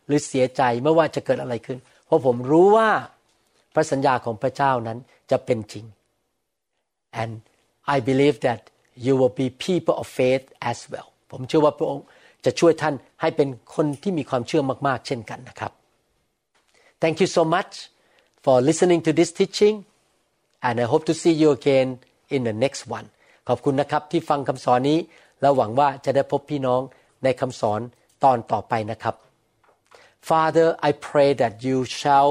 หรือเสียใจไม่ว่าจะเกิดอะไรขึ้น เพราะผมรู้ว่าพระสัญญาของพระเจ้านั้นจะเป็นจริง and I believe that you will be people of faith as well ผมเชื่อว่าพระองค์จะช่วยท่านให้เป็นคนที่มีความเชื่อมาก ๆ เช่นกันนะครับ Thank you so much for listening to this teaching and I hope to see you again in the next one ขอบคุณนะครับที่ฟังคำสอนนี้ แล้วหวังว่าจะได้พบพี่น้องในคำสอนตอนต่อไปนะครับ Father I pray that you shall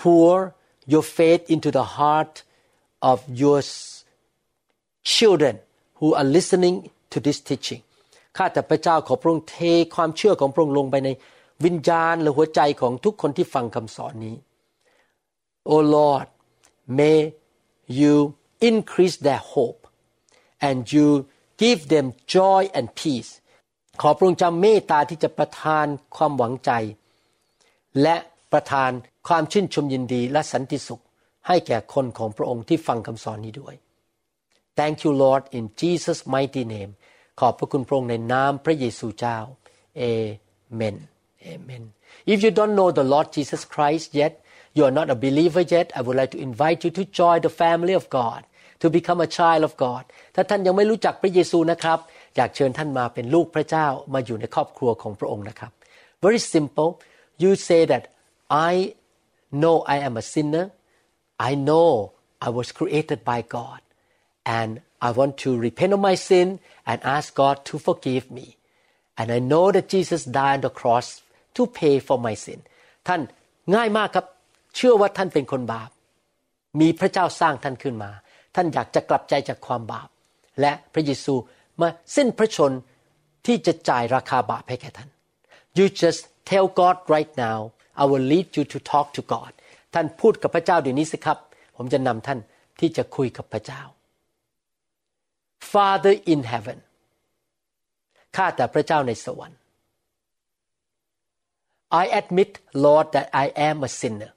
pour your faith into the heart of your children who are listening to this teaching ข้าแต่พระเจ้าขอพระองค์เทความเชื่อของพระองค์ลงไปในวิญญาณหรือหัวใจของทุกคนที่ฟังคำสอนนี้ Oh Lord may you increase their hope and you give them joy and peace ขอพระองค์จำเมตตาที่จะประทานความหวังใจ และประทานความชื่นชมยินดีและสันติสุขให้แก่คนของพระองค์ที่ฟังคำสอนนี้ด้วย Thank you Lord in Jesus mighty name ขอบพระคุณพระองค์ในนามพระเยซูเจ้า Amen Amen If you don't know the Lord Jesus Christ yet you are not a believer yet I would like to invite you to join the family of God to become a child of God ถ้าท่านยังไม่รู้จักพระเยซูนะครับ อยากเชิญท่านมาเป็นลูกพระเจ้ามาอยู่ในครอบครัวของพระองค์นะครับ Very simple you say that I know I am a sinner I know I was created by God and I want to repent of my sin and ask God to forgive me and I know that Jesus died on the cross to pay for my sin ท่านง่ายมากครับ เชื่อว่าท่านเป็นคนบาป มีพระเจ้าสร้างท่านขึ้นมา ท่านอยากจะกลับใจจากความบาป และพระเยซูมาสิ้นพระชนที่จะจ่ายราคาบาปให้แก่ท่าน you just tell God right now I will lead you to talk to God ท่านพูดกับพระเจ้าเดี๋ยวนี้สิครับ ผมจะนำท่านที่จะคุยกับพระเจ้า Father in heaven ข้าแต่พระเจ้าในสวรรค์ I admit Lord that I am a sinner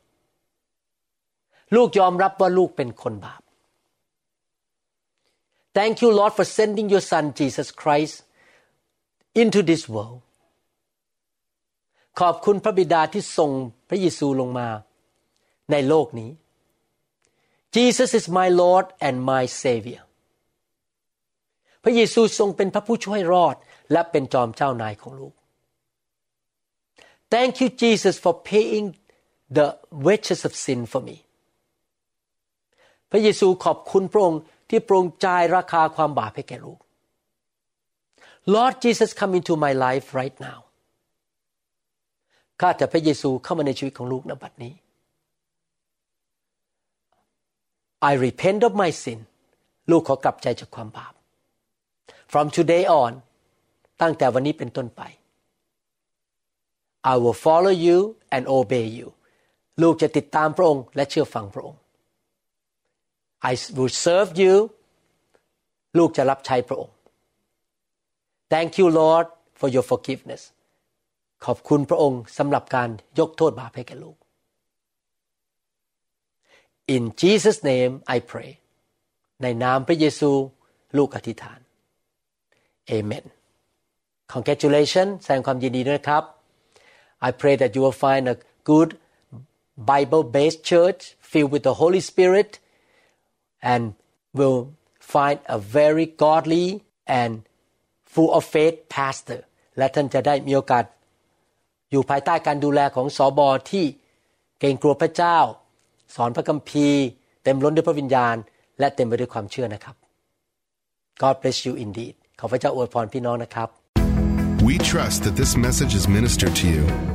ลูกยอมรับว่าลูกเป็นคนบาป Thank you Lord for sending your son Jesus Christ into this world ขอบคุณพระบิดาที่ส่งพระเยซูลงมาในโลกนี้ Jesus is my Lord and my Savior พระเยซูทรงเป็นพระผู้ช่วยรอดและเป็นจอมเจ้านายของลูก Thank you, Jesus, for paying the wages of sin for me. พระเยซูขอบคุณพระองค์ ที่พรงจ่ายราคาความบาปให้แก่ลูก Lord Jesus come into my life right now ข้าแต่พระเยซูเข้ามาในชีวิตของลูกณบัดนี้ I repent of my sin ลูกขอกลับใจจากความบาป From today on ตั้งแต่วันนี้เป็นต้นไป I will follow you and obey you ลูกจะติดตามพระองค์และเชื่อฟังพระองค์ I will serve you ลูกจะรับใช้พระองค์ Thank you Lord for your forgiveness ขอบคุณพระองค์สำหรับการยกโทษบาปให้แก่ลูก In Jesus name I pray ในนามพระเยซูลูกอธิษฐาน Amen Congratulations แสดงความยินดีด้วยครับ I pray that you will find a good Bible based church filled with the Holy Spirit and will find a very godly and full of faith pastor และท่านจะได้มีโอกาส อยู่ภายใต้การดูแลของสอบอที่เกรงกลัวพระเจ้า สอนพระคัมภีร์ เต็มล้นด้วยพระวิญญาณ และเต็มไปด้วยความเชื่อนะครับ God bless you indeed ขอพระเจ้าอวยพรพี่น้องนะครับ We trust that this message is ministered to you.